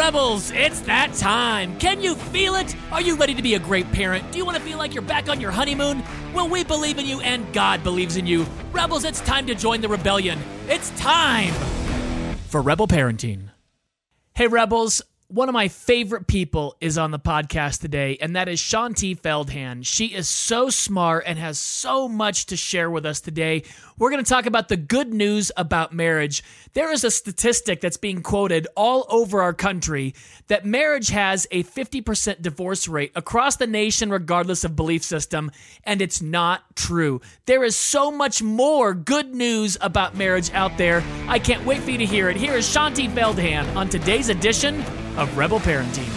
Rebels, it's that time. Can you feel it? Are you ready to be a great parent? Do you want to feel like you're back on your honeymoon? Well, we believe in you and God believes in you. Rebels, it's time to join the rebellion. It's time for Rebel Parenting. Hey, Rebels, one of my favorite people is on the podcast today, and that is Shaunti Feldhahn. She is so smart and has so much to share with us today. We're going to talk about the good news about marriage. There is a statistic that's being quoted all over our country that marriage has a 50% divorce rate across the nation, regardless of belief system, and it's not true. There is so much more good news about marriage out there. I can't wait for you to hear it. Here is Shaunti Feldhahn on today's edition of Rebel Parenting.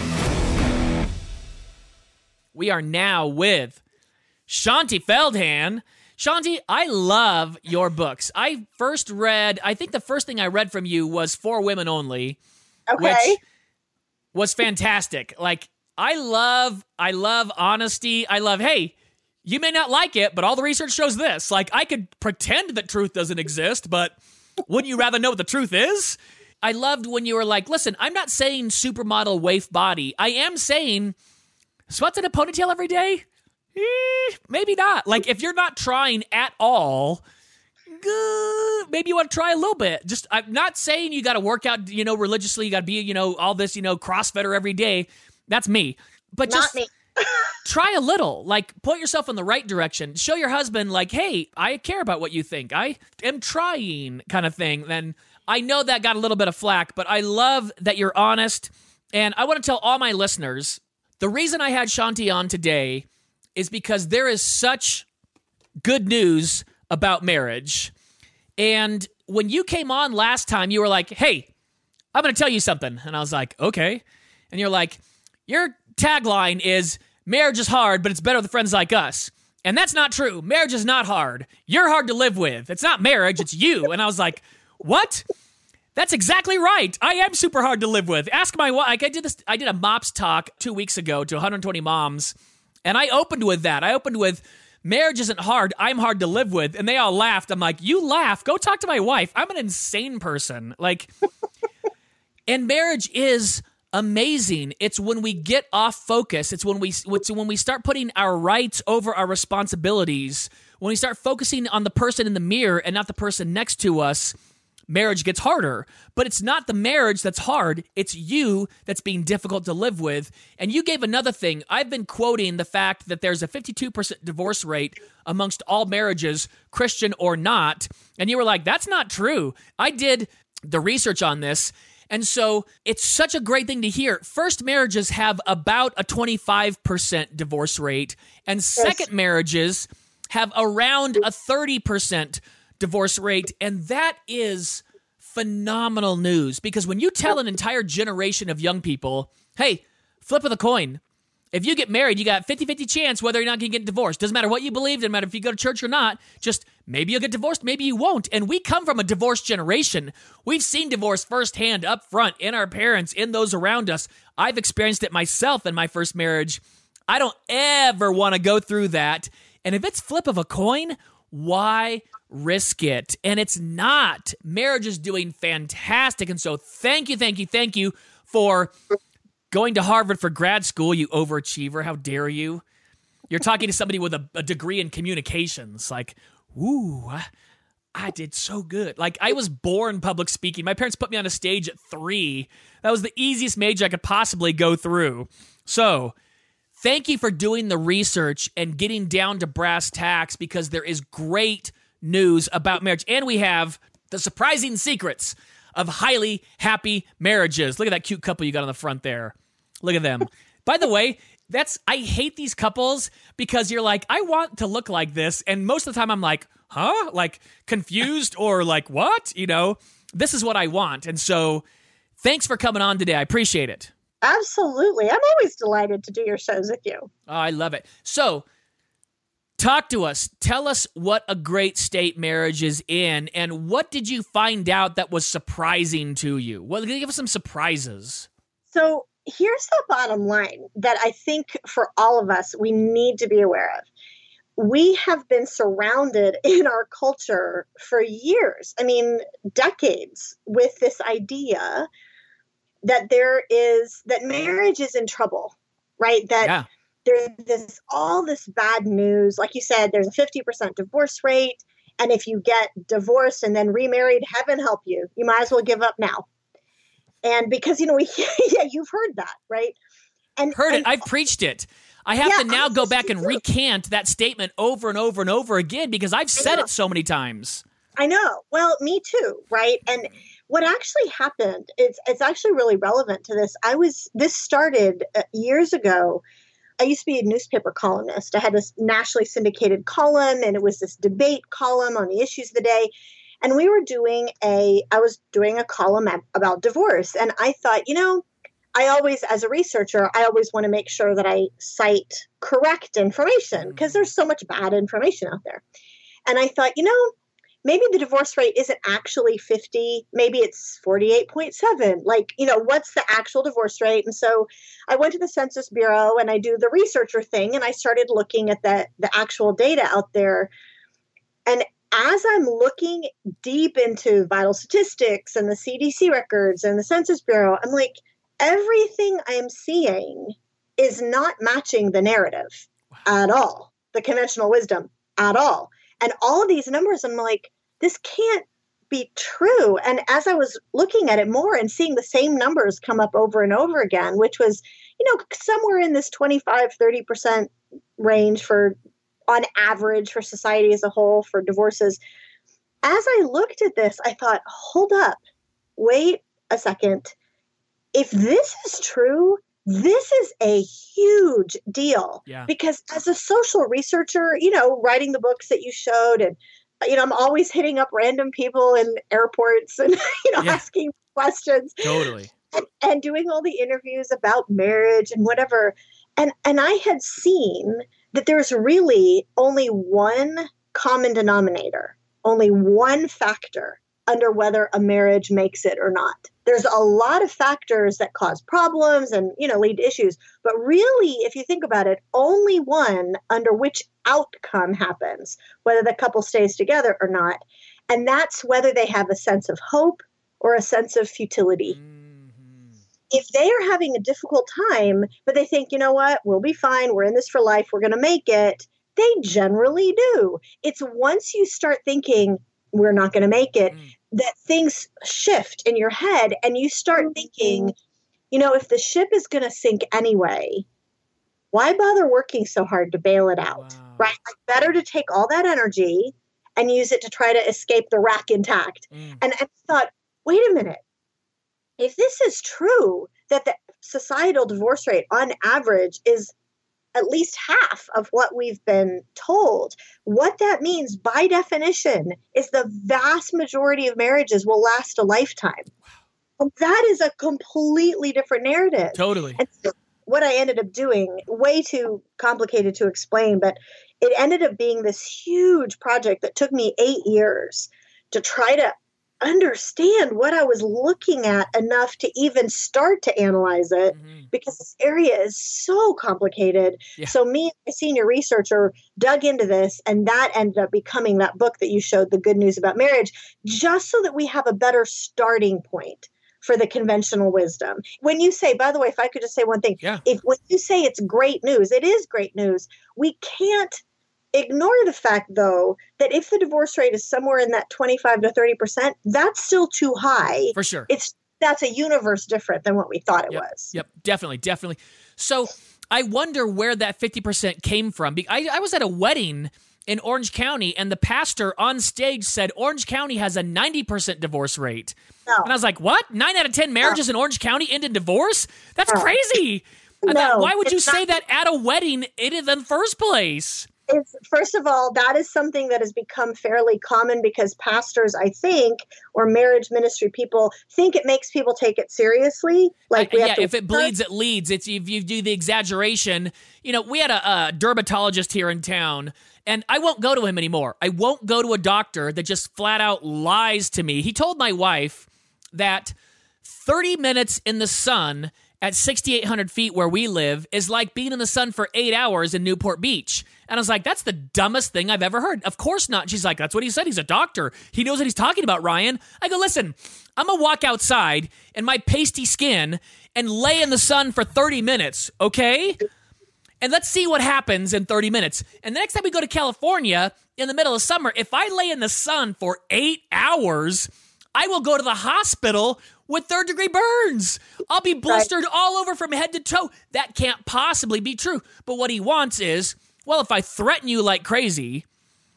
We are now with Shaunti Feldhahn. Shaunti, I love your books. I first read, I think the first thing I read from you was For Women Only, Okay. which was fantastic. Like, I love, I love honesty. I love, hey, you may not like it, but all the research shows this. Like, I could pretend that truth doesn't exist, but wouldn't you rather know what the truth is? I loved when you were like, listen, I'm not saying supermodel waif body. I am saying sweats in a ponytail every day? Eh, maybe not. Like, if you're not trying at all, maybe you want to try a little bit. Just, I'm not saying you got to work out, you know, religiously. You got to be, you know, all this, you know, CrossFitter every day. That's me. But Not just me. try a little like put yourself in the right direction show your husband like hey i care about what you think i am trying kind of thing then i know that got a little bit of flack but i love that you're honest and i want to tell all my listeners the reason i had shaunti on today is because there is such good news about marriage and when you came on last time you were like hey i'm going to tell you something and i was like okay and you're like your tagline is marriage is hard, but it's better with friends like us. And that's not true. Marriage is not hard. You're hard to live with. It's not marriage, it's you. And I was like, what? That's exactly right. I am super hard to live with. Ask my wife. I did this. I did a mops talk two weeks ago to 120 moms, and I opened with that. I opened with marriage isn't hard. I'm hard to live with, and they all laughed. I'm like, you laugh. Go talk to my wife. I'm an insane person. Like, and marriage is amazing. It's when we get off focus. It's when we it's when we start putting our rights over our responsibilities. When we start focusing on the person in the mirror and not the person next to us, marriage gets harder. But it's not the marriage that's hard, it's you that's being difficult to live with. And you gave another thing. I've been quoting the fact that there's a 52% divorce rate amongst all marriages, Christian or not. And you were like, that's not true. I did the research on this. And so it's such a great thing to hear. First marriages have about a 25% divorce rate, and second marriages have around a 30% divorce rate. And that is phenomenal news because when you tell an entire generation of young people, hey, flip of the coin. If you get married, you got 50 50 chance whether or not you can get divorced. Doesn't matter what you believe, doesn't matter if you go to church or not. Just maybe you'll get divorced, maybe you won't. And we come from a divorced generation. We've seen divorce firsthand up front in our parents, in those around us. I've experienced it myself in my first marriage. I don't ever want to go through that. And if it's flip of a coin, why risk it? And it's not. Marriage is doing fantastic. And so thank you, thank you, thank you for going to Harvard for grad school, you overachiever. How dare you? You're talking to somebody with a, a degree in communications. Like, ooh, I, I did so good. Like, I was born public speaking. My parents put me on a stage at three. That was the easiest major I could possibly go through. So, thank you for doing the research and getting down to brass tacks because there is great news about marriage. And we have the surprising secrets of highly happy marriages. Look at that cute couple you got on the front there. Look at them. By the way, that's I hate these couples because you're like, I want to look like this, and most of the time I'm like, huh? Like confused or like what? You know, this is what I want. And so thanks for coming on today. I appreciate it. Absolutely. I'm always delighted to do your shows with you. Oh, I love it. So talk to us. Tell us what a great state marriage is in, and what did you find out that was surprising to you? Well, give us some surprises. So here's the bottom line that I think for all of us, we need to be aware of. We have been surrounded in our culture for years, I mean, decades, with this idea that there is that marriage is in trouble, right? That Yeah. there's this all this bad news. Like you said, there's a 50% divorce rate. And if you get divorced and then remarried, heaven help you. You might as well give up now. And because you know, we yeah, you've heard that, right? And Heard it. I've preached it. I have Yeah, to now go back and too. recant that statement over and over and over again because I've said it so many times. I know. Well, me too, right? And what actually happened, it's it's actually really relevant to this. I was this started uh, years ago. I used to be a newspaper columnist. I had this nationally syndicated column and it was this debate column on the issues of the day. And we were doing a I was doing a column ab- about divorce and I thought, you know, I always as a researcher, I always want to make sure that I cite correct information because there's so much bad information out there. And I thought, you know, maybe the divorce rate isn't actually 50 maybe it's 48.7 like you know what's the actual divorce rate? And so i went to the census bureau and i do the researcher thing and i started looking at the the actual data out there. And as i'm looking deep into vital statistics and the cdc records and the census bureau i'm like everything i am seeing is not matching the narrative at all the conventional wisdom at all and all of these numbers i'm like this can't be true. And as i was looking at it more and seeing the same numbers come up over and over again which was you know somewhere in this 25 30% range for on average for society as a whole for divorces. As i looked at this i thought hold up. Wait a second. If this is true this is a huge deal Yeah. because as a social researcher you know writing the books that you showed and uh, you know i'm always hitting up random people in airports and you know Yeah. asking questions Totally. and, and doing all the interviews about marriage and whatever and and i had seen that there's really only one common denominator only one factor under whether a marriage makes it or not there's a lot of factors that cause problems and you know lead to issues. But really if you think about it only one under which outcome happens whether the couple stays together or not. And that's whether they have a sense of hope or a sense of futility. Mhm. if they are having a difficult time, but they think, you know what, we'll be fine, we're in this for life, we're going to make it, they generally do. It's once you start thinking, we're not going to make it, Mm. That things shift in your head and you start thinking, you know, if the ship is going to sink anyway, why bother working so hard to bail it out? Wow. Right? Like, better to take all that energy and use it to try to escape the wreck intact. Mm. And I thought, wait a minute. If this is true, that the societal divorce rate on average is at least half of what we've been told, what that means by definition is the vast majority of marriages will last a lifetime. And That is a completely different narrative. Totally. So what I ended up doing, way too complicated to explain, but it ended up being this huge project that took me eight years to try to understand what I was looking at enough to even start to analyze it Mhm. because this area is so complicated. Yeah. So me, a senior researcher, dug into this, and that ended up becoming that book that you showed, "The Good News About Marriage," just so that we have a better starting point for the conventional wisdom. When you say, by the way, if I could just say one thing, Yeah. if when you say it's great news, it is great news. We can't ignore the fact though that if the divorce rate is somewhere in that 25 to 30%, that's still too high. For sure. It's that's a universe different than what we thought it Yep. was. Yep, definitely, definitely. So I wonder where that 50% came from. I, I was at a wedding in Orange County, and the pastor on stage said Orange County has a 90% divorce rate. No. And I was like, what? Nine out of 10 marriages in Orange County end in divorce? That's No. crazy. I thought, why would you it's say not- that at a wedding in the first place? It's first of all, that is something that has become fairly common because pastors, I think, or marriage ministry people think it makes people take it seriously. Like we yeah, have to if it bleeds, it leads. It's if you do the exaggeration. You know, we had a, a dermatologist here in town, and I won't go to him anymore. I won't go to a doctor that just flat out lies to me. He told my wife that 30 minutes in the sun at 6,800 feet where we live is like being in the sun for eight hours in Newport Beach. And I was like, that's the dumbest thing I've ever heard. Of course not. She's like, that's what he said. He's a doctor. He knows what he's talking about, Ryan. I go, listen, I'm going to walk outside in my pasty skin and lay in the sun for 30 minutes, okay? And let's see what happens in 30 minutes. And the next time we go to California in the middle of summer, if I lay in the sun for eight hours, I will go to the hospital with third degree burns. I'll be blistered right. all over from head to toe. That can't possibly be true. But what he wants is, well, if I threaten you like crazy,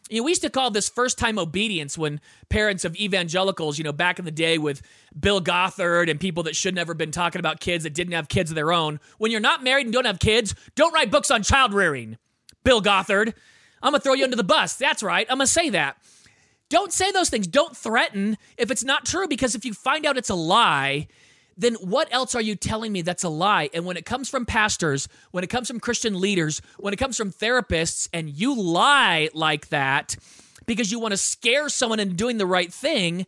you know, we used to call this first time obedience when parents of evangelicals, you know, back in the day with Bill Gothard and people that should never have been talking about kids that didn't have kids of their own. When you're not married and don't have kids, don't write books on child rearing. Bill Gothard. I'm going to throw you under the bus. That's right. I'm going to say that. Don't say those things. Don't threaten if it's not true, because if you find out it's a lie, then what else are you telling me that's a lie? And when it comes from pastors, when it comes from Christian leaders, when it comes from therapists, and you lie like that because you want to scare someone into doing the right thing,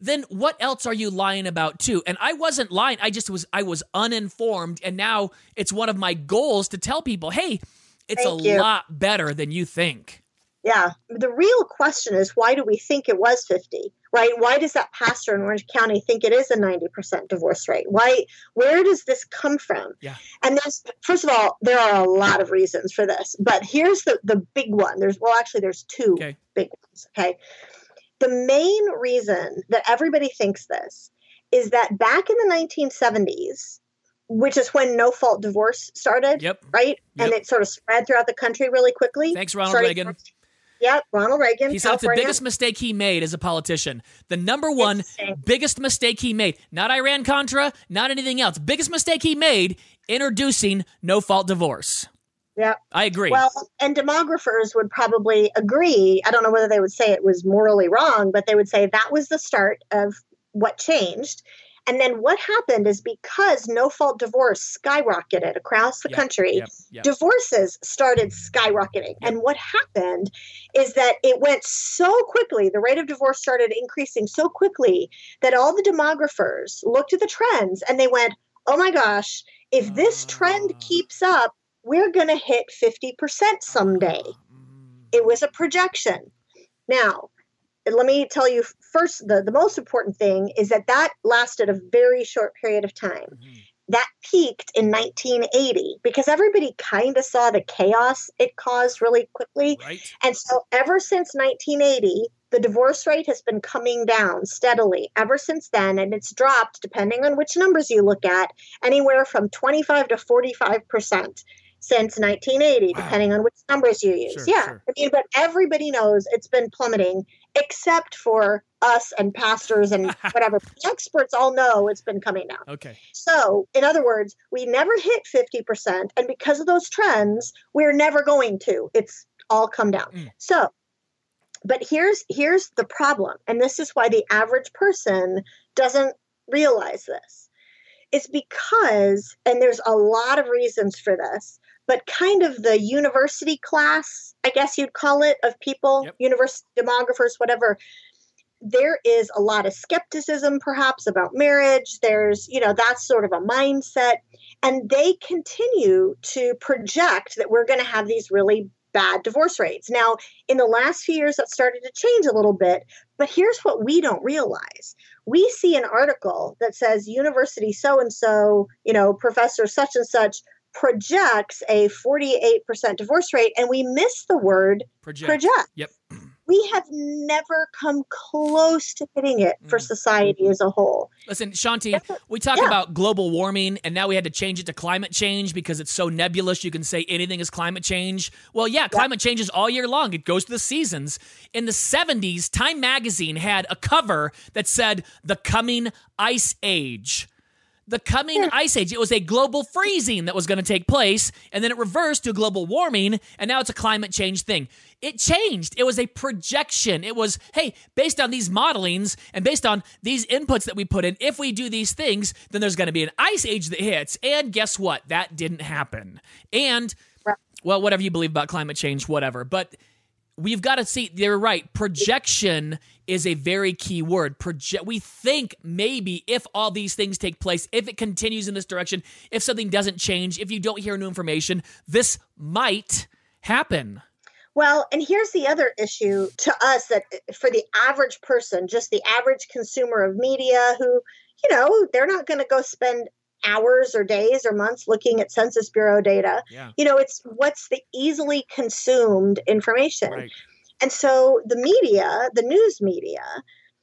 then what else are you lying about too? And I wasn't lying. I just was I was uninformed and now it's one of my goals to tell people, "Hey, it's Thank a you. lot better than you think." Yeah. The real question is why do we think it was 50? Right? Why does that pastor in Orange County think it is a 90% divorce rate? Why where does this come from? Yeah. And there's first of all, there are a lot of reasons for this, but here's the the big one. There's well actually there's two okay. big ones, okay? The main reason that everybody thinks this is that back in the 1970s, which is when no fault divorce started, yep. right? Yep. And it sort of spread throughout the country really quickly. Thanks, Ronald Reagan. Yep, Ronald Reagan. He said it's the biggest mistake he made as a politician. The number one biggest mistake he made. Not Iran Contra, not anything else. Biggest mistake he made introducing no fault divorce. Yeah. I agree. Well, and demographers would probably agree. I don't know whether they would say it was morally wrong, but they would say that was the start of what changed. And then what happened is because no fault divorce skyrocketed across the yep, country, yep, yep. divorces started skyrocketing. And what happened is that it went so quickly, the rate of divorce started increasing so quickly that all the demographers looked at the trends and they went, oh my gosh, if this trend ah. keeps up, we're going to hit 50% someday. Mm. It was a projection. Now, let me tell you first the, the most important thing is that that lasted a very short period of time mm-hmm. that peaked in 1980 because everybody kind of saw the chaos it caused really quickly right. and so ever since 1980 the divorce rate has been coming down steadily ever since then and it's dropped depending on which numbers you look at anywhere from 25 to 45 percent since 1980, wow. depending on which numbers you use. Sure, yeah. Sure. I mean, but everybody knows it's been plummeting except for us and pastors and whatever. experts all know it's been coming down. Okay. So, in other words, we never hit 50%. And because of those trends, we're never going to. It's all come down. Mm. So, but here's here's the problem and this is why the average person doesn't realize this it's because and there's a lot of reasons for this but kind of the university class, I guess you'd call it, of people, yep. university demographers, whatever. There is a lot of skepticism, perhaps, about marriage. There's, you know, that's sort of a mindset. And they continue to project that we're going to have these really bad divorce rates. Now, in the last few years, that started to change a little bit, but here's what we don't realize. We see an article that says university so and so, you know, professor such and such projects a 48% divorce rate, and we miss the word project. project. Yep. We have never come close to hitting it for mm. society as a whole. Listen, Shaunti, we talk yeah. about global warming, and now we had to change it to climate change because it's so nebulous. You can say anything is climate change. Well, yeah, climate yeah. changes all year long. It goes to the seasons. In the 70s, Time magazine had a cover that said, The Coming Ice Age the coming ice age. It was a global freezing that was going to take place, and then it reversed to global warming, and now it's a climate change thing. It changed. It was a projection. It was, hey, based on these modelings and based on these inputs that we put in, if we do these things, then there's going to be an ice age that hits. And guess what? That didn't happen. And, well, whatever you believe about climate change, whatever. But we've got to see they're right projection is a very key word. Project we think maybe if all these things take place if it continues in this direction if something doesn't change if you don't hear new information this might happen. Well, and here's the other issue to us that for the average person, just the average consumer of media who, you know, they're not going to go spend hours or days or months looking at Census Bureau data. Yeah. You know, it's what's the easily consumed information. right And so the media, the news media,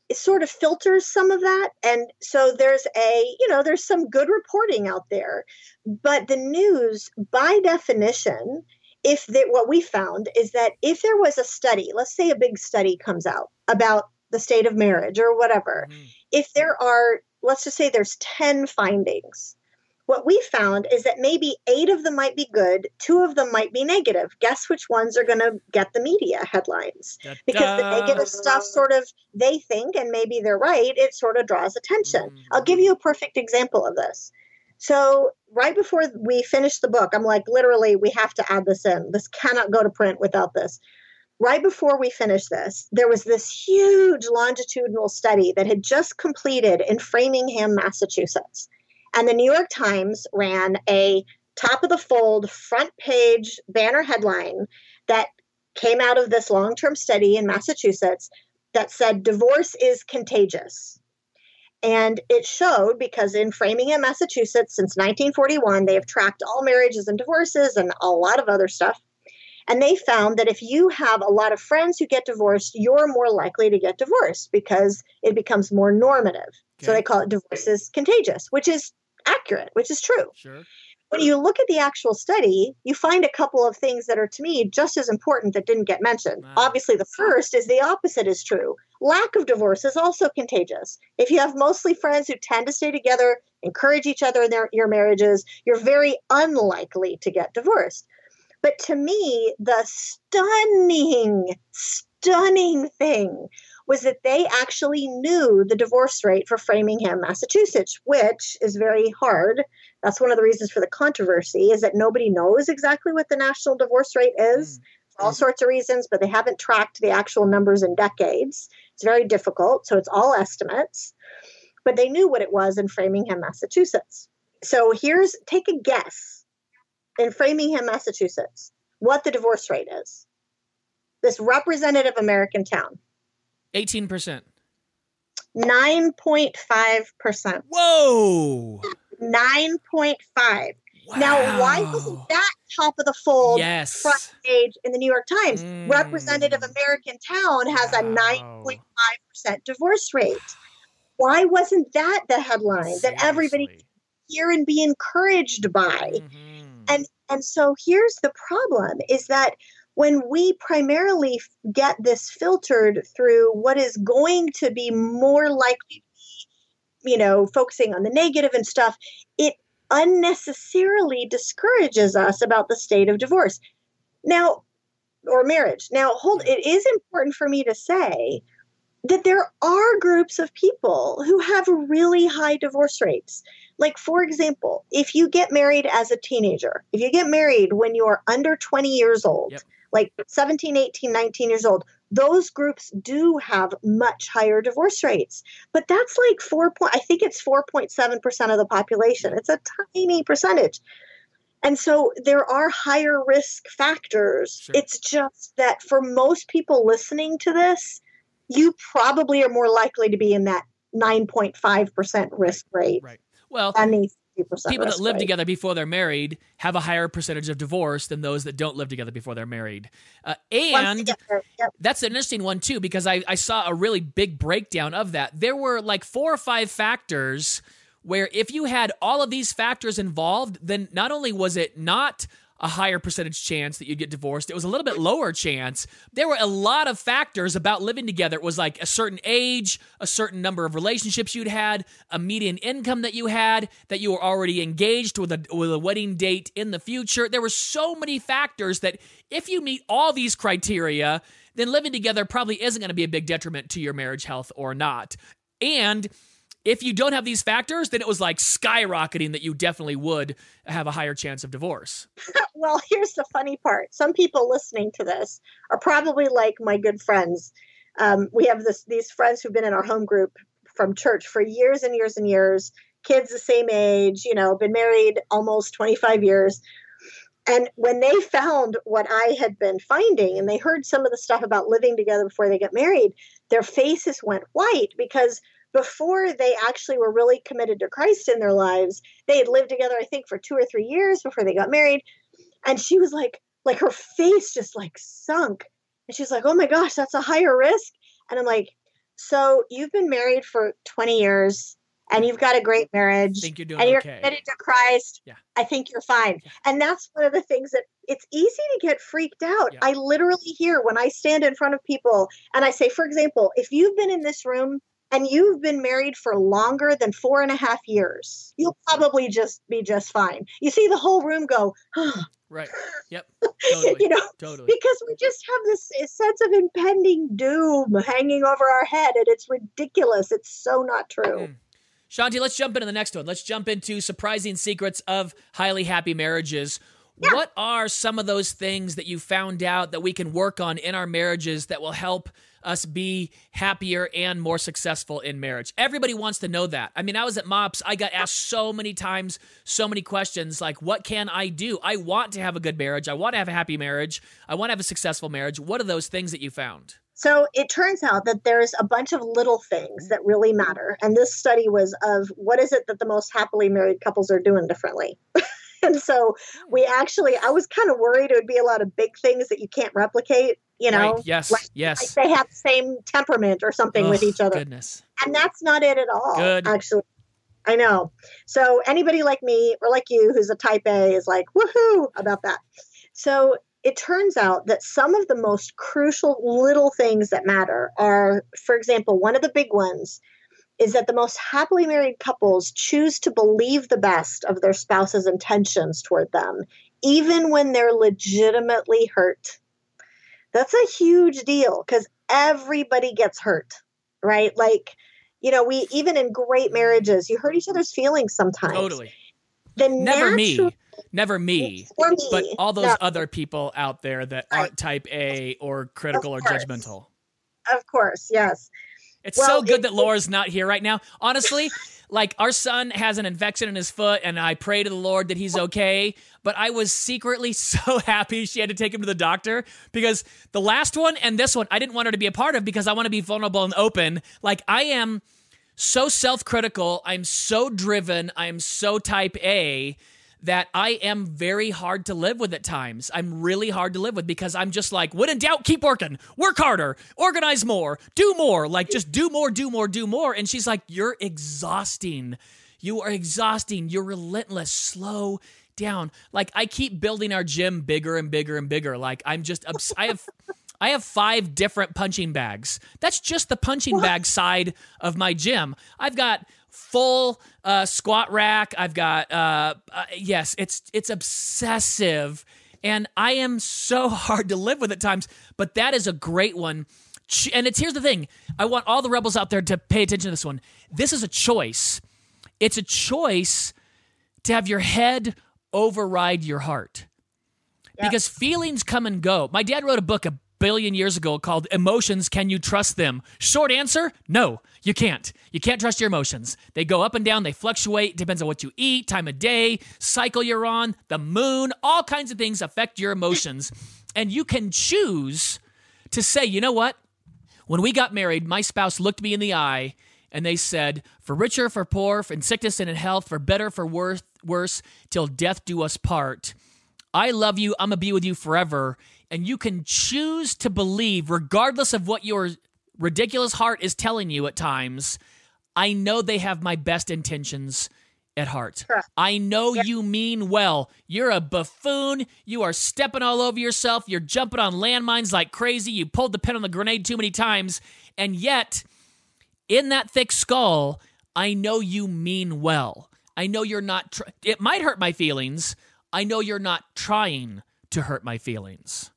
it sort of filters some of that. And so there's a, you know, there's some good reporting out there. But the news, by definition, if that what we found is that if there was a study, let's say a big study comes out about the state of marriage or whatever, Mhm. if there are, let's just say there's 10 findings, what we found is that maybe eight of them might be good, two of them might be negative. Guess which ones are going to get the media headlines? Because the negative stuff sort of they think, and maybe they're right, it sort of draws attention. Mhm. I'll give you a perfect example of this. So, right before we finished the book, I'm like, literally, we have to add this in. This cannot go to print without this. Right before we finished this, there was this huge longitudinal study that had just completed in Framingham, Massachusetts. And the New York Times ran a top of the fold front page banner headline that came out of this long term study in Massachusetts that said divorce is contagious. And it showed because in Framingham, Massachusetts, since 1941, they have tracked all marriages and divorces and a lot of other stuff. And they found that if you have a lot of friends who get divorced, you're more likely to get divorced because it becomes more normative. So they call it divorce is contagious, which is accurate, which is true sure when you look at the actual study, you find a couple of things that are to me just as important that didn't get mentioned. Wow. Obviously, the first is the opposite is true. Lack of divorce is also contagious. If you have mostly friends who tend to stay together, encourage each other in their your marriages, you're very unlikely to get divorced. But to me, the stunning, stunning thing was that they actually knew the divorce rate for Framingham, Massachusetts, which is very hard. That's one of the reasons for the controversy is that nobody knows exactly what the national divorce rate is mm. for all sorts of reasons but they haven't tracked the actual numbers in decades. It's very difficult so it's all estimates. But they knew what it was in framingham massachusetts. So here's take a guess in framingham massachusetts what the divorce rate is this representative american town 18% 9.5% whoa 9.5 Now, why wasn't that top of the fold yes front page in the New York Times? Mm. Representative American Town has a 9.5% divorce rate. Why wasn't that the headline that everybody Seriously. hear and be encouraged by? Mhm. And so here's the problem is that when we primarily get this filtered through what is going to be more likely to be, you know, focusing on the negative and stuff, it unnecessarily discourages us about the state of divorce. Now, or marriage. Now, hold it is important for me to say that there are groups of people who have really high divorce rates. Like, for example, if you get married as a teenager, if you get married when you're under 20 years old, Yep. like 17, 18, 19 years old, those groups do have much higher divorce rates. But that's like 4 point, I think it's 4.7% of the population. It's a tiny percentage. And so there are higher risk factors. Sure. It's just that for most people listening to this, you probably are more likely to be in that 9.5% risk rate right well than the 50% people that live rate. together before they're married have a higher percentage of divorce than those that don't live together before they're married uh, and yep. that's an interesting one too because I, I saw a really big breakdown of that there were like four or five factors where if you had all of these factors involved then not only was it not a higher percentage chance that you'd get divorced. It was a little bit lower chance. There were a lot of factors about living together. It was like a certain age a certain number of relationships you'd had a median income that you had that you were already engaged with a with a wedding date in the future. There were so many factors that if you meet all these criteria then living together probably isn't going to be a big detriment to your marriage health or not. And if you don't have these factors, then it was like skyrocketing that you definitely would have a higher chance of divorce. well, here's the funny part. Some people listening to this are probably like my good friends. Um, we have this these friends who've been in our home group from church for years and years and years. Kids the same age, you know, been married almost 25 years. And when they found what I had been finding and they heard some of the stuff about living together before they get married, their faces went white because before they actually were really committed to Christ in their lives, they had lived together, I think, for two or three years before they got married. And she was like, like her face just like sunk. And she's like, oh my gosh, that's a higher risk. And I'm like, so you've been married for 20 years and you've got a great marriage think you're doing and you're okay. committed to Christ. Yeah. I think you're fine. And that's one of the things that it's easy to get freaked out. Yeah. I literally hear when I stand in front of people and I say, for example, if you've been in this room and you've been married for longer than four and a half years, you'll probably just be just fine. You see the whole room go, Right. Yep. Totally. you know, totally. because we just have this sense of impending doom hanging over our head and it's ridiculous. It's so not true. Mm. Shaunti, let's jump into the next one. Let's jump into surprising secrets of highly happy marriages. Yeah. What are some of those things that you found out that we can work on in our marriages that will help us be happier and more successful in marriage? Everybody wants to know that. I mean, I was at MOPS, I got asked so many times, so many questions like, what can I do? I want to have a good marriage. I want to have a happy marriage. I want to have a successful marriage. What are those things that you found? So it turns out that there's a bunch of little things that really matter. And this study was of what is it that the most happily married couples are doing differently. and so we actually, I was kind of worried it would be a lot of big things that you can't replicate, you know, right. Yes. like- yes. like they have the same temperament or something with each other. Goodness. And that's not it at all, Good. actually. I know. So anybody like me or like you who's a type A is like, woohoo about that. So it turns out that some of the most crucial little things that matter are, for example, one of the big ones is that the most happily married couples choose to believe the best of their spouse's intentions toward them, even when they're legitimately hurt. That's a huge deal because everybody gets hurt, right? Like, you know, we even in great marriages, you hurt each other's feelings sometimes. Totally. The Never natural- me. Never me. Me, But all those no, other people out there that aren't type A or critical or judgmental. of course, yes. It's Well, so good it- that Laura's not here right now. Honestly, like our son has an infection in his foot, and I pray to the Lord that he's okay. But I was secretly so happy she had to take him to the doctor because the last one and this one I didn't want her to be a part of because I want to be vulnerable and open. Like I am so self critical, I'm so driven, I'm so type A that I am very hard to live with at times. I'm really hard to live with because I'm just like, when in doubt, keep working, work harder, organize more, do more, like just do more, do more, do more. And she's like, you're exhausting. You are exhausting. You're relentless. Slow down. Like I keep building our gym bigger and bigger and bigger. Like I'm just, obs- I have. I have five different punching bags. That's just the punching bag side of my gym. I've got full uh, squat rack. I've got uh, uh, yes, it's it's obsessive, and I am so hard to live with at times. But that is a great one. And it's here's the thing. I want all the rebels out there to pay attention to this one. This is a choice. It's a choice to have your head override your heart because feelings come and go. My dad wrote a book a billion years ago called Emotions Can You Trust Them? Short answer no, you can't. You can't trust your emotions. They go up and down, they fluctuate, depends on what you eat, time of day, cycle you're on, the moon, all kinds of things affect your emotions. And you can choose to say, you know what? When we got married, my spouse looked me in the eye and they said, For richer, for poor, for in sickness and in health, for better, for worse, worse, till death do us part. I love you. I'm going to be with you forever. And you can choose to believe, regardless of what your ridiculous heart is telling you at times, I know they have my best intentions at heart. Correct. I know you mean well. You're a buffoon. You are stepping all over yourself. You're jumping on landmines like crazy. You pulled the pin on the grenade too many times. And yet, in that thick skull, I know you mean well. I know you're not, tr- it might hurt my feelings. I know you're not trying to hurt my feelings.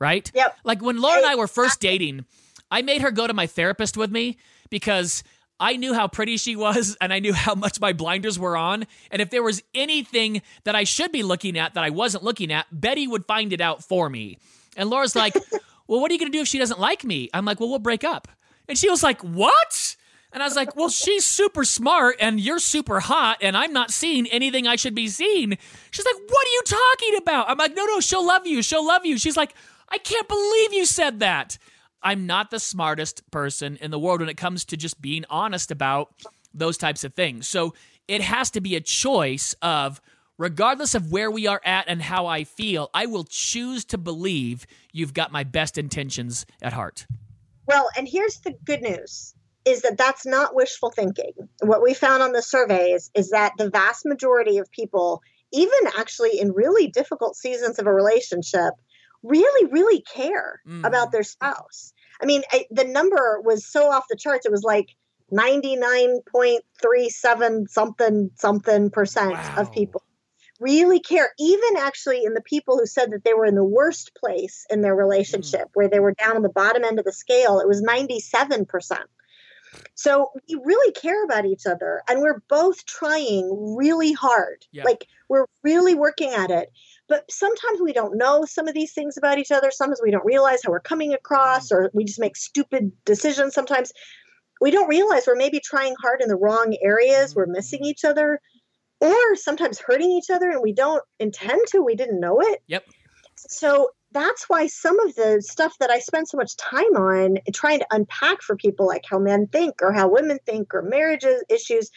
Right? Yep. Like when Laura and I were first dating, I made her go to my therapist with me because I knew how pretty she was and I knew how much my blinders were on. And if there was anything that I should be looking at that I wasn't looking at, Betty would find it out for me. And Laura's like, Well, what are you going to do if she doesn't like me? I'm like, Well, we'll break up. And she was like, What? And I was like, Well, she's super smart and you're super hot and I'm not seeing anything I should be seeing. She's like, What are you talking about? I'm like, No, no, she'll love you. She'll love you. She's like, I can't believe you said that. I'm not the smartest person in the world when it comes to just being honest about those types of things. So it has to be a choice of, regardless of where we are at and how I feel, I will choose to believe you've got my best intentions at heart. Well, and here's the good news is that that's not wishful thinking. What we found on the surveys is that the vast majority of people, even actually in really difficult seasons of a relationship, really, really care mm. about their spouse. I mean, I, the number was so off the charts. It was like 99.37 something something percent wow. of people really care. Even actually in the people who said that they were in the worst place in their relationship, mm. where they were down on the bottom end of the scale, it was 97%. So we really care about each other and we're both trying really hard. Like we're really working at it. But sometimes we don't know some of these things about each other. Sometimes we don't realize how we're coming across, or we just make stupid decisions. Sometimes we don't realize we're maybe trying hard in the wrong areas. We're missing mm-hmm. each other, or sometimes hurting each other, and we don't intend to. We didn't know it. Yep. So that's why some of the stuff that I spend so much time on trying to unpack for people, like how men think or how women think or marriages issues,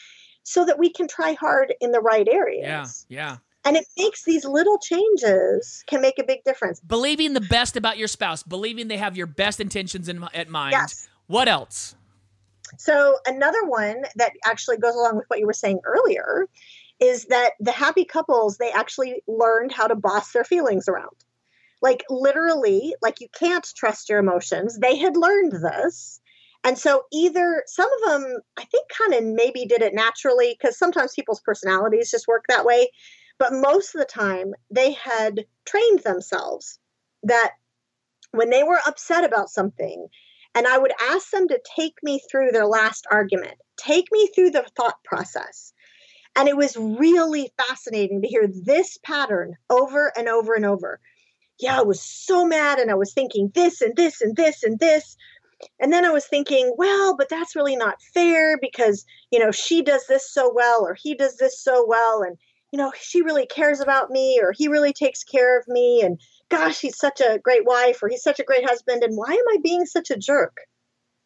so that we can try hard in the right areas. Yeah, yeah. And it makes these little changes can make a big difference. Believing the best about your spouse, believing they have your best intentions in at mind. Yes. What else? So another one that actually goes along with what you were saying earlier is that the happy couples they actually learned how to boss their feelings around. Like literally, like you can't trust your emotions. They had learned this. And so either some of them I think kind of maybe did it naturally because sometimes people's personalities just work that way but most of the time, they had trained themselves that when they were upset about something, and I would ask them to take me through their last argument, take me through the thought process. And it was really fascinating to hear this pattern over and over and over. Yeah, I was so mad and I was thinking this and this and this and this. And then I was thinking, well, but that's really not fair because, you know, she does this so well or he does this so well. And you know, she really cares about me or he really takes care of me and gosh, he's such a great wife or he's such a great husband and why am I being such a jerk?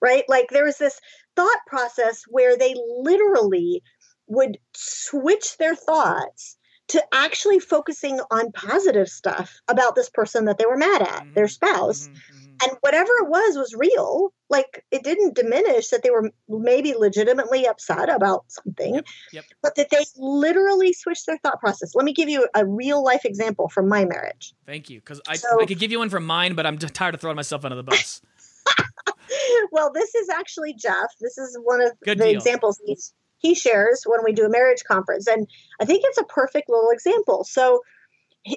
Right? Like there was this thought process where they literally would switch their thoughts to actually focusing on positive stuff about this person that they were mad at, mm-hmm. their spouse. Mm-hmm. mm-hmm and whatever it was was real like it didn't diminish that they were maybe legitimately upset about something yep, yep. but that they literally switched their thought process let me give you a real life example from my marriage thank you because I, so, I could give you one from mine but i'm tired of throwing myself under the bus well this is actually jeff this is one of Good the deal. examples he's, he shares when we do a marriage conference and i think it's a perfect little example. So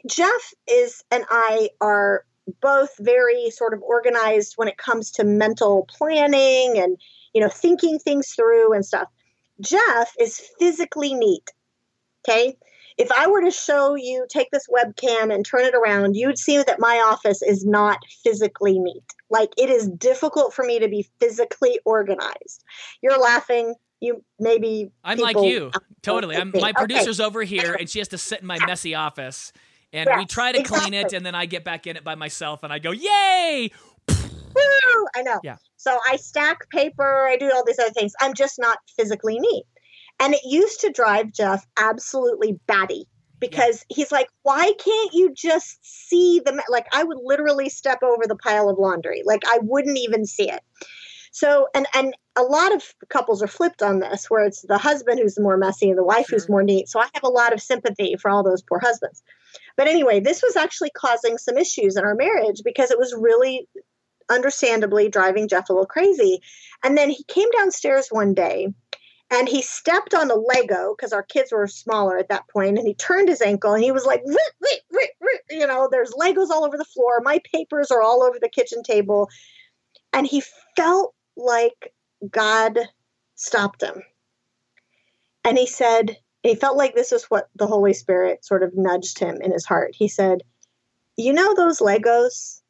jeff is and i are both very sort of organized when it comes to mental planning and you know thinking things through and stuff. Jeff is physically neat okay? If i were to show you take this webcam and turn it around you'd see that my office is not physically neat. Like it is difficult for me to be physically organized. You're laughing you maybe i'm like you totally I'm, my producer's okay. over here and she has to sit in my messy office and we try to exactly. clean it, and then I get back in it by myself, and I go, "Yay!" Woo! I know. Yeah. So I stack paper. I do all these other things. I'm just not physically neat, and it used to drive Jeff absolutely batty because yeah. he's like, "Why can't you just see the like?" I would literally step over the pile of laundry, like I wouldn't even see it. So, and and a lot of couples are flipped on this, where it's the husband who's more messy and the wife sure. who's more neat. So I have a lot of sympathy for all those poor husbands. But anyway, this was actually causing some issues in our marriage because it was really understandably driving Jeff a little crazy. And then he came downstairs one day and he stepped on a Lego because our kids were smaller at that point, and he turned his ankle and he was like, you know, there's Legos all over the floor. My papers are all over the kitchen table. And he felt like God stopped him. And he said, he felt like this is what the Holy Spirit sort of nudged him in his heart. He said, You know those Legos?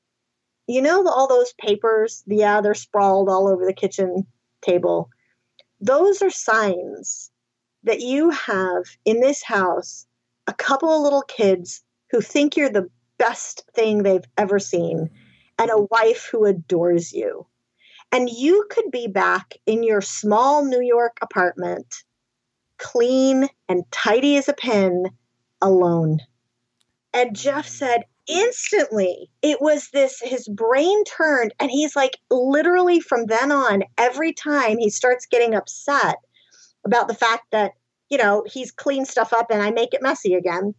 You know all those papers? Yeah, they're sprawled all over the kitchen table. Those are signs that you have in this house a couple of little kids who think you're the best thing they've ever seen and a wife who adores you. And you could be back in your small New York apartment, clean and tidy as a pin, alone. And Jeff said, instantly, it was this his brain turned, and he's like, literally from then on, every time he starts getting upset about the fact that, you know, he's cleaned stuff up and I make it messy again.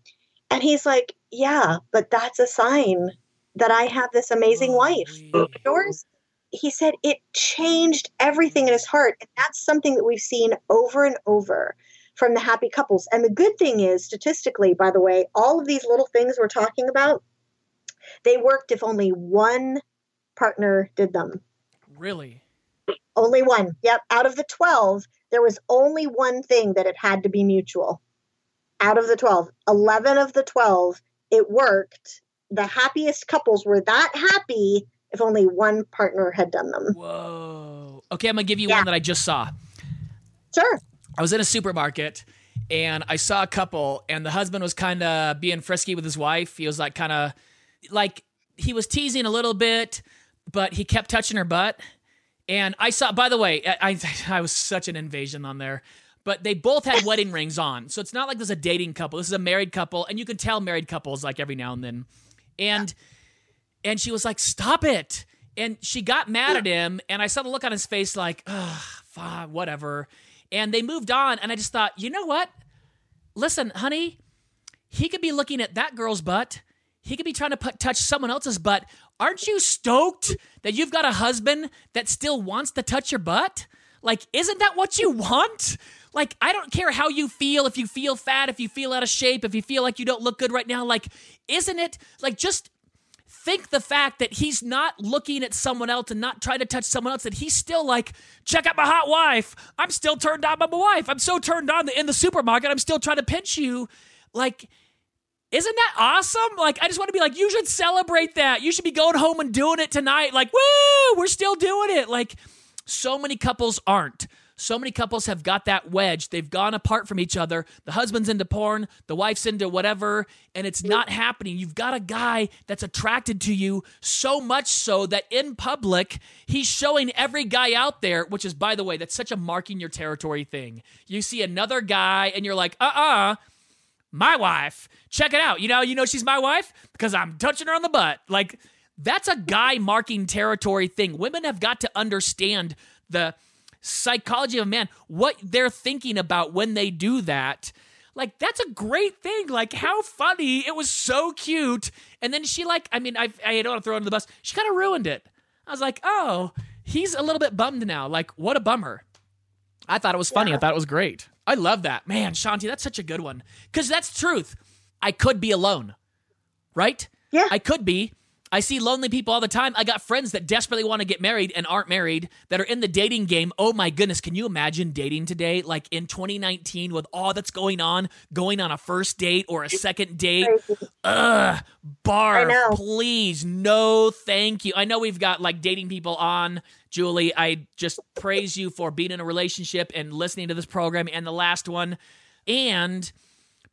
And he's like, yeah, but that's a sign that I have this amazing oh, wife. Yours, he said it changed everything in his heart. And that's something that we've seen over and over from the happy couples. And the good thing is, statistically, by the way, all of these little things we're talking about, they worked if only one partner did them. Really? Only one. Yep. Out of the 12, there was only one thing that it had to be mutual. Out of the 12, 11 of the 12, it worked the happiest couples were that happy if only one partner had done them. Whoa. Okay, I'm going to give you yeah. one that I just saw. Sure. I was in a supermarket and I saw a couple, and the husband was kind of being frisky with his wife. He was like, kind of like, he was teasing a little bit, but he kept touching her butt. And I saw, by the way, I, I, I was such an invasion on there but they both had wedding rings on. So it's not like there's a dating couple. This is a married couple, and you can tell married couples like every now and then. And yeah. And she was like, "Stop it!" And she got mad at him, and I saw the look on his face like, "Ugh, whatever." And they moved on, and I just thought, you know what? Listen, honey, he could be looking at that girl's butt. He could be trying to put, touch someone else's butt. Aren't you stoked that you've got a husband that still wants to touch your butt? Like, isn't that what you want? Like, I don't care how you feel, if you feel fat, if you feel out of shape, if you feel like you don't look good right now. Like, isn't it like just think the fact that he's not looking at someone else and not trying to touch someone else, that he's still like, check out my hot wife. I'm still turned on by my wife. I'm so turned on in the supermarket. I'm still trying to pinch you. Like, isn't that awesome? Like, I just want to be like, you should celebrate that. You should be going home and doing it tonight. Like, woo, we're still doing it. Like, so many couples aren't. So many couples have got that wedge. They've gone apart from each other. The husband's into porn, the wife's into whatever, and it's not happening. You've got a guy that's attracted to you so much so that in public, he's showing every guy out there, which is, by the way, that's such a marking your territory thing. You see another guy and you're like, uh uh-uh, uh, my wife. Check it out. You know, you know she's my wife because I'm touching her on the butt. Like, that's a guy marking territory thing. Women have got to understand the psychology of a man, what they're thinking about when they do that. Like that's a great thing. Like how funny! It was so cute. And then she like, I mean, I I don't want to throw it under the bus. She kind of ruined it. I was like, oh, he's a little bit bummed now. Like what a bummer. I thought it was funny. Yeah. I thought it was great. I love that. Man, Shaunti, that's such a good one. Because that's truth. I could be alone, right? Yeah. I could be. I see lonely people all the time. I got friends that desperately want to get married and aren't married that are in the dating game. Oh my goodness, can you imagine dating today? Like in 2019 with all that's going on, going on a first date or a second date. Ugh, bar, please. No, thank you. I know we've got like dating people on. Julie, I just praise you for being in a relationship and listening to this program and the last one. And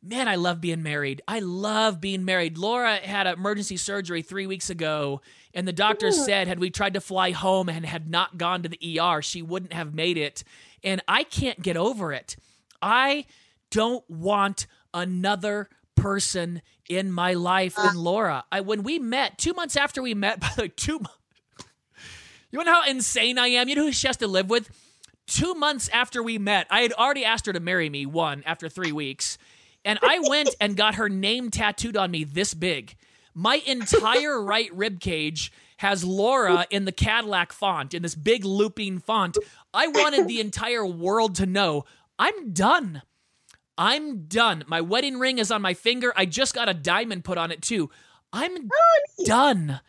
man, I love being married. I love being married. Laura had emergency surgery three weeks ago, and the doctor said, had we tried to fly home and had not gone to the ER, she wouldn't have made it. And I can't get over it. I don't want another person in my life than Laura. I when we met two months after we met, by the way, two. You know how insane I am. You know who she has to live with. Two months after we met, I had already asked her to marry me. One after three weeks, and I went and got her name tattooed on me this big. My entire right rib cage has Laura in the Cadillac font, in this big looping font. I wanted the entire world to know I'm done. I'm done. My wedding ring is on my finger. I just got a diamond put on it too. I'm oh, done.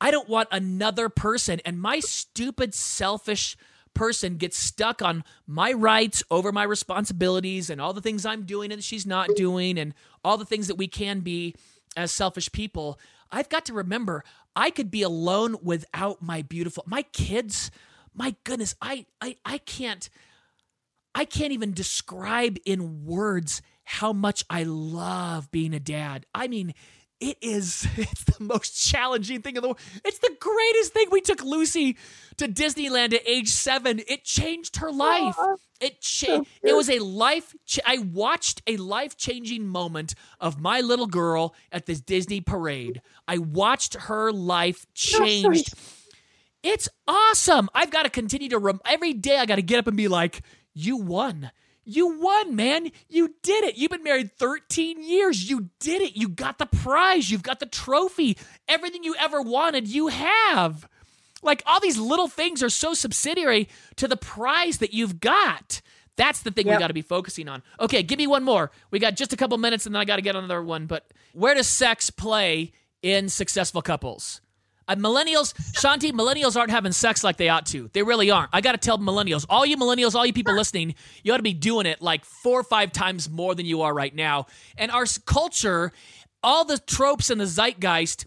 I don't want another person. And my stupid, selfish person gets stuck on my rights over my responsibilities and all the things I'm doing and she's not doing and all the things that we can be as selfish people, I've got to remember I could be alone without my beautiful my kids. My goodness, I I I can't I can't even describe in words how much I love being a dad. I mean, it is it's the most challenging thing in the world. It's the greatest thing. We took Lucy to Disneyland at age 7. It changed her life. It cha- it was a life ch- I watched a life-changing moment of my little girl at this Disney parade. I watched her life changed. It's awesome. I've got to continue to rem- every day I got to get up and be like, "You won." You won, man. You did it. You've been married 13 years. You did it. You got the prize. You've got the trophy. Everything you ever wanted, you have. Like all these little things are so subsidiary to the prize that you've got. That's the thing yep. we got to be focusing on. Okay, give me one more. We got just a couple minutes and then I got to get another one. But where does sex play in successful couples? Uh, millennials, Shaunti, millennials aren't having sex like they ought to. They really aren't. I got to tell millennials, all you millennials, all you people listening, you ought to be doing it like four or five times more than you are right now. And our culture, all the tropes and the zeitgeist,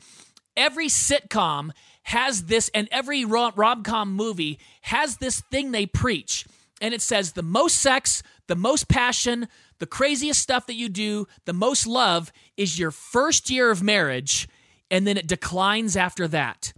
every sitcom has this, and every rom com movie has this thing they preach. And it says the most sex, the most passion, the craziest stuff that you do, the most love is your first year of marriage and then it declines after that.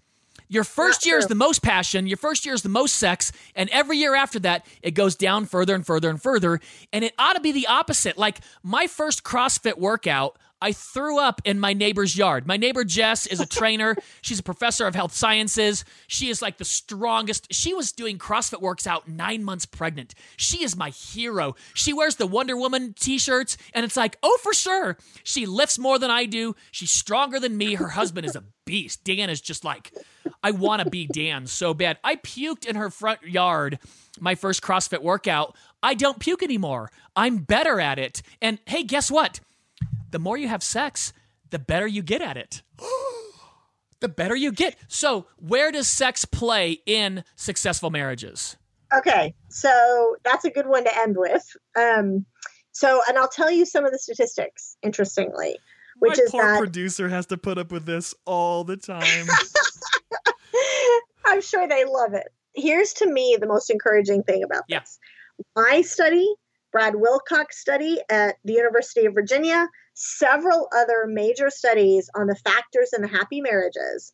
Your first year is the most passion, your first year is the most sex, and every year after that, it goes down further and further and further. And it ought to be the opposite. Like my first CrossFit workout, I threw up in my neighbor's yard. My neighbor Jess is a trainer. She's a professor of health sciences. She is like the strongest. She was doing CrossFit works out nine months pregnant. She is my hero. She wears the Wonder Woman t shirts, and it's like, oh, for sure. She lifts more than I do. She's stronger than me. Her husband is a beast. Dan is just like, I want to be Dan so bad. I puked in her front yard my first CrossFit workout. I don't puke anymore. I'm better at it. And hey, guess what? The more you have sex, the better you get at it. the better you get. So, where does sex play in successful marriages? Okay, so that's a good one to end with. Um, so, and I'll tell you some of the statistics, interestingly, which My is poor that producer has to put up with this all the time. I'm sure they love it. Here's to me the most encouraging thing about yeah. this. My study, Brad Wilcox study at the University of Virginia, several other major studies on the factors in happy marriages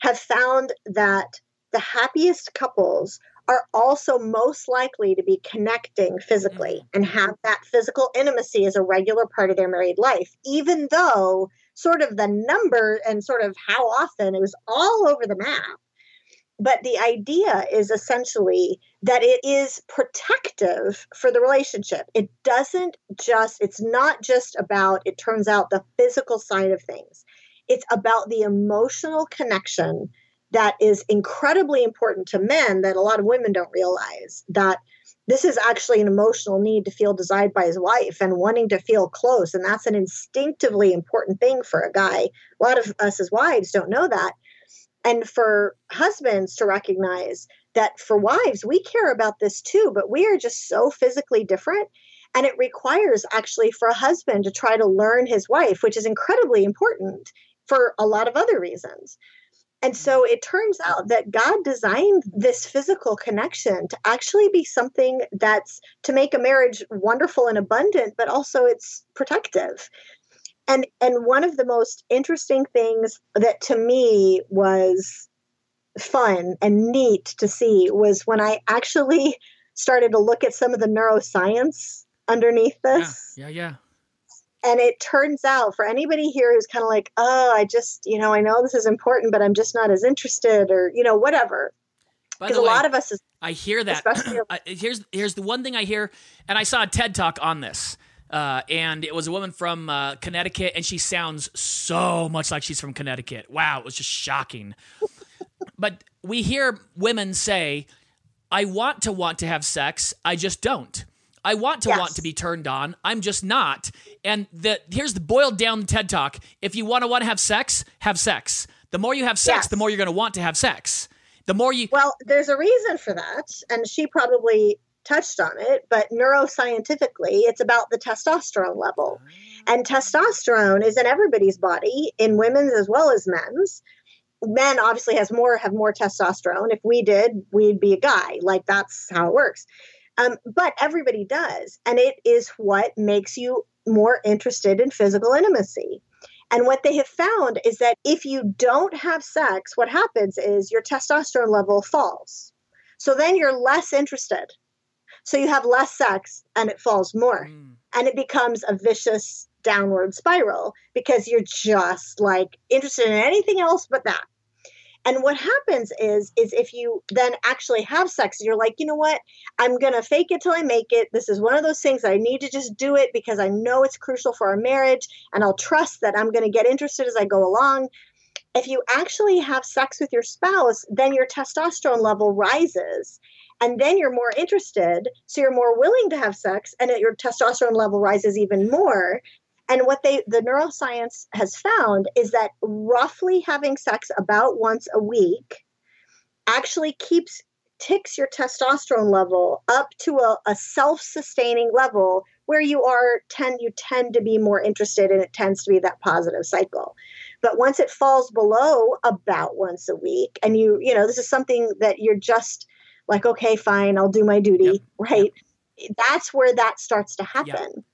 have found that the happiest couples are also most likely to be connecting physically mm-hmm. and have that physical intimacy as a regular part of their married life, even though sort of the number and sort of how often it was all over the map. But the idea is essentially that it is protective for the relationship. It doesn't just, it's not just about, it turns out, the physical side of things. It's about the emotional connection that is incredibly important to men that a lot of women don't realize that this is actually an emotional need to feel desired by his wife and wanting to feel close and that's an instinctively important thing for a guy a lot of us as wives don't know that and for husbands to recognize that for wives, we care about this too, but we are just so physically different. And it requires actually for a husband to try to learn his wife, which is incredibly important for a lot of other reasons. And so it turns out that God designed this physical connection to actually be something that's to make a marriage wonderful and abundant, but also it's protective and and one of the most interesting things that to me was fun and neat to see was when I actually started to look at some of the neuroscience underneath this. Yeah, yeah, yeah. And it turns out for anybody here who's kind of like, oh, I just, you know, I know this is important, but I'm just not as interested or, you know, whatever. Because a lot of us is, I hear that. here's here's the one thing I hear, and I saw a TED talk on this. Uh, and it was a woman from uh, Connecticut, and she sounds so much like she's from Connecticut. Wow, it was just shocking. But we hear women say, I want to want to have sex, I just don't. I want to yes. want to be turned on. I'm just not. And the here's the boiled down TED talk. If you want to want to have sex, have sex. The more you have sex, yes. the more you're going to want to have sex. The more you Well, there's a reason for that, and she probably touched on it, but neuroscientifically, it's about the testosterone level. And testosterone is in everybody's body, in women's as well as men's. Men obviously has more have more testosterone. If we did, we'd be a guy. Like that's how it works. Um, but everybody does, and it is what makes you more interested in physical intimacy. And what they have found is that if you don't have sex, what happens is your testosterone level falls. So then you're less interested. So you have less sex and it falls more. Mm. And it becomes a vicious downward spiral because you're just like interested in anything else but that. And what happens is is if you then actually have sex, you're like, you know what? I'm gonna fake it till I make it. This is one of those things I need to just do it because I know it's crucial for our marriage, and I'll trust that I'm gonna get interested as I go along. If you actually have sex with your spouse, then your testosterone level rises. And then you're more interested, so you're more willing to have sex, and your testosterone level rises even more. And what they the neuroscience has found is that roughly having sex about once a week actually keeps ticks your testosterone level up to a, a self-sustaining level where you are tend you tend to be more interested and it tends to be that positive cycle. But once it falls below about once a week and you you know this is something that you're just like okay fine i'll do my duty Yep. right? That's where that starts to happen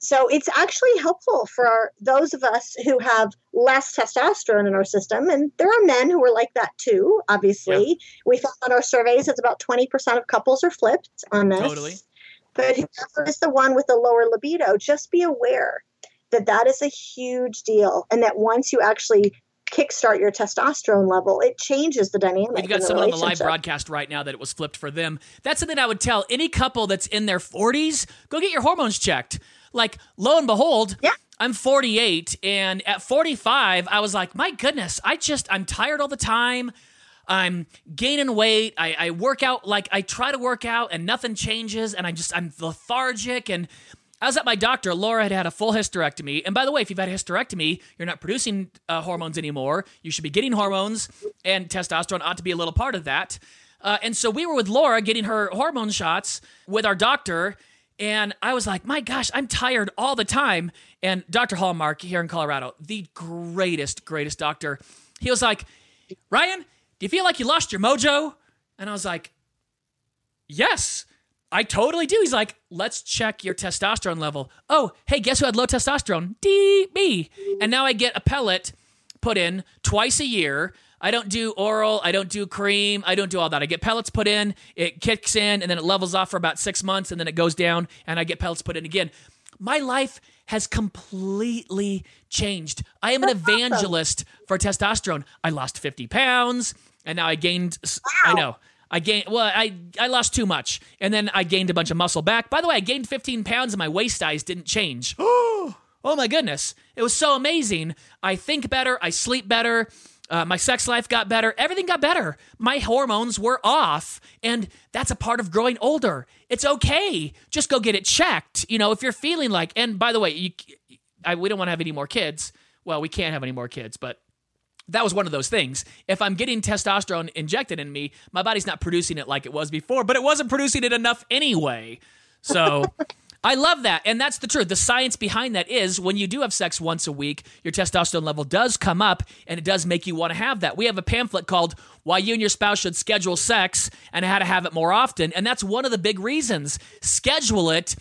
so it's actually helpful for our, those of us who have less testosterone in our system and there are men who are like that too obviously. We found on our surveys it's about 20% of couples are flipped on this. Totally. but whoever is the one with the lower libido just be aware that that is a huge deal and that once you actually kickstart your testosterone level it changes the dynamic We've got someone on the live broadcast right now that it was flipped for them. That's something I would tell any couple that's in their 40s go get your hormones checked. Like, lo and behold, Yeah. I'm 48, and at 45, I was like, my goodness, I just, I'm tired all the time. I'm gaining weight. I, I work out, like, I try to work out, and nothing changes, and I just, I'm lethargic. And I was at my doctor. Laura had had a full hysterectomy. And by the way, if you've had a hysterectomy, you're not producing uh, hormones anymore. You should be getting hormones, and testosterone ought to be a little part of that. Uh, and so we were with Laura getting her hormone shots with our doctor. And I was like, my gosh, I'm tired all the time. And Dr. Hallmark here in Colorado, the greatest, greatest doctor, he was like, Ryan, do you feel like you lost your mojo? And I was like, yes. I totally do. He's like, let's check your testosterone level. Oh, hey, guess who had low testosterone? D me. And now I get a pellet put in twice a year. I don't do oral, I don't do cream, I don't do all that. I get pellets put in, it kicks in, and then it levels off for about six months, and then it goes down, and I get pellets put in again. My life has completely changed. I am an evangelist for testosterone. I lost 50 pounds, and now I gained, I know. I gained well, I I lost too much, and then I gained a bunch of muscle back. By the way, I gained 15 pounds, and my waist size didn't change. Oh, oh my goodness, it was so amazing. I think better, I sleep better, uh, my sex life got better, everything got better. My hormones were off, and that's a part of growing older. It's okay, just go get it checked. You know, if you're feeling like, and by the way, you, I, we don't want to have any more kids. Well, we can't have any more kids, but that was one of those things. If I'm getting testosterone injected in me, my body's not producing it like it was before, but it wasn't producing it enough anyway. So I love that. And that's the truth. The science behind that is when you do have sex once a week, your testosterone level does come up and it does make you want to have that. We have a pamphlet called Why You and Your Spouse Should Schedule Sex and How to Have It More Often. And that's one of the big reasons. Schedule it.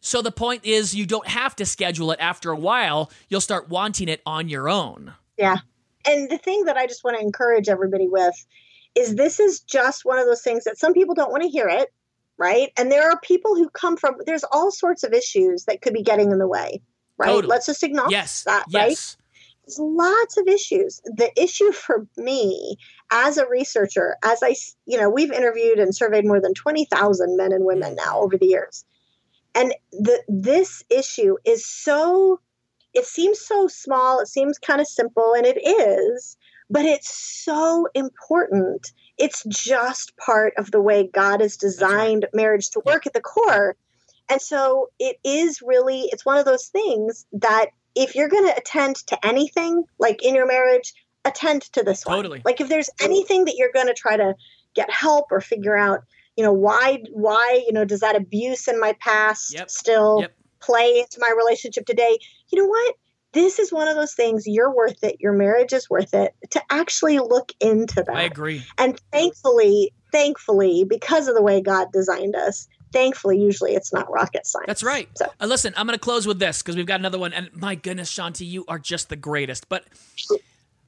So the point is, you don't have to schedule it after a while. You'll start wanting it on your own. Yeah. And the thing that I just want to encourage everybody with is this is just one of those things that some people don't want to hear it, right? And there are people who come from there's all sorts of issues that could be getting in the way, right? Totally. Let's just acknowledge Yes. that, right? yes. There's lots of issues. The issue for me as a researcher, as I, you know, we've interviewed and surveyed more than 20,000 men and women mm. now over the years. And the this issue is so it seems so small, it seems kind of simple and it is, but it's so important. It's just part of the way God has designed marriage to work at the core. And so it is really it's one of those things that if you're going to attend to anything like in your marriage attend to this one. Totally. Like if there's anything that you're going to try to get help or figure out, you know, why why, you know, does that abuse in my past Yep. still Yep. Play into my relationship today? You know what? This is one of those things you're worth it. Your marriage is worth it to actually look into that. I agree. And thankfully, thankfully, because of the way God designed us, thankfully, usually it's not rocket science. That's right. So Uh, listen, I'm going to close with this because we've got another one. And my goodness, Shaunti, you are just the greatest. But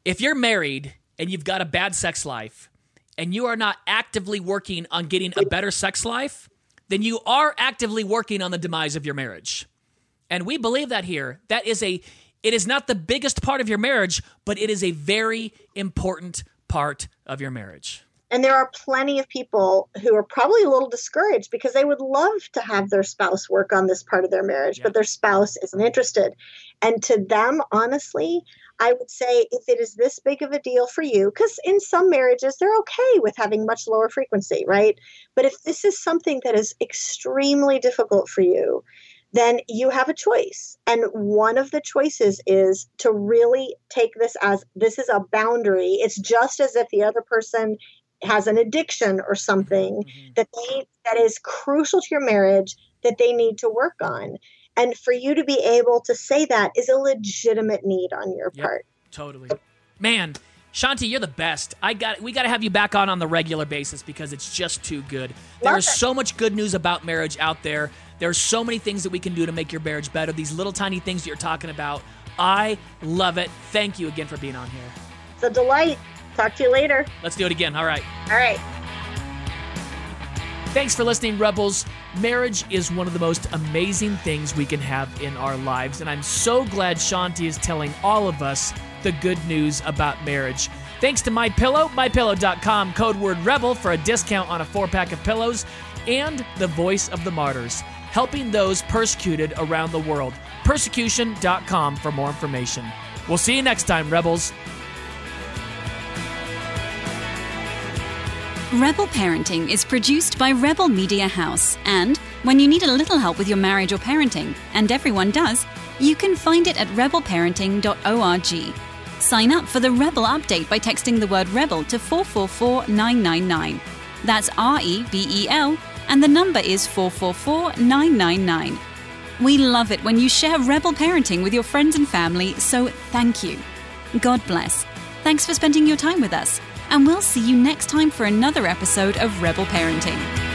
if you're married and you've got a bad sex life and you are not actively working on getting a better sex life, then you are actively working on the demise of your marriage. And we believe that here. That is a it is not the biggest part of your marriage, but it is a very important part of your marriage. And there are plenty of people who are probably a little discouraged because they would love to have their spouse work on this part of their marriage, Yeah. but their spouse isn't interested. And to them, honestly, I would say if it is this big of a deal for you, because in some marriages, they're okay with having much lower frequency, right? But if this is something that is extremely difficult for you, then you have a choice. And one of the choices is to really take this as this is a boundary. It's just as if the other person has an addiction or something mm-hmm. that they that is crucial to your marriage that they need to work on. And for you to be able to say that is a legitimate need on your Yep. part. Totally. Man, Shaunti, you're the best. I got we got to have you back on on the regular basis because it's just too good. There's so much good news about marriage out there. There's so many things that we can do to make your marriage better. These little tiny things that you're talking about. I love it. Thank you again for being on here. It's a delight. Talk to you later. Let's do it again. All right. All right. Thanks for listening, Rebels. Marriage is one of the most amazing things we can have in our lives, and I'm so glad Shaunti is telling all of us the good news about marriage. Thanks to My Pillow, mypillow.com, code word rebel for a discount on a four pack of pillows, and the Voice of the Martyrs, helping those persecuted around the world. Persecution.com for more information. We'll see you next time, Rebels. Rebel Parenting is produced by Rebel Media House, and when you need a little help with your marriage or parenting, and everyone does, you can find it at rebelparenting.org. Sign up for the Rebel update by texting the word Rebel to 444999. That's R E B E L, and the number is 444999. We love it when you share Rebel Parenting with your friends and family, so thank you. God bless. Thanks for spending your time with us, and we'll see you next time for another episode of Rebel Parenting.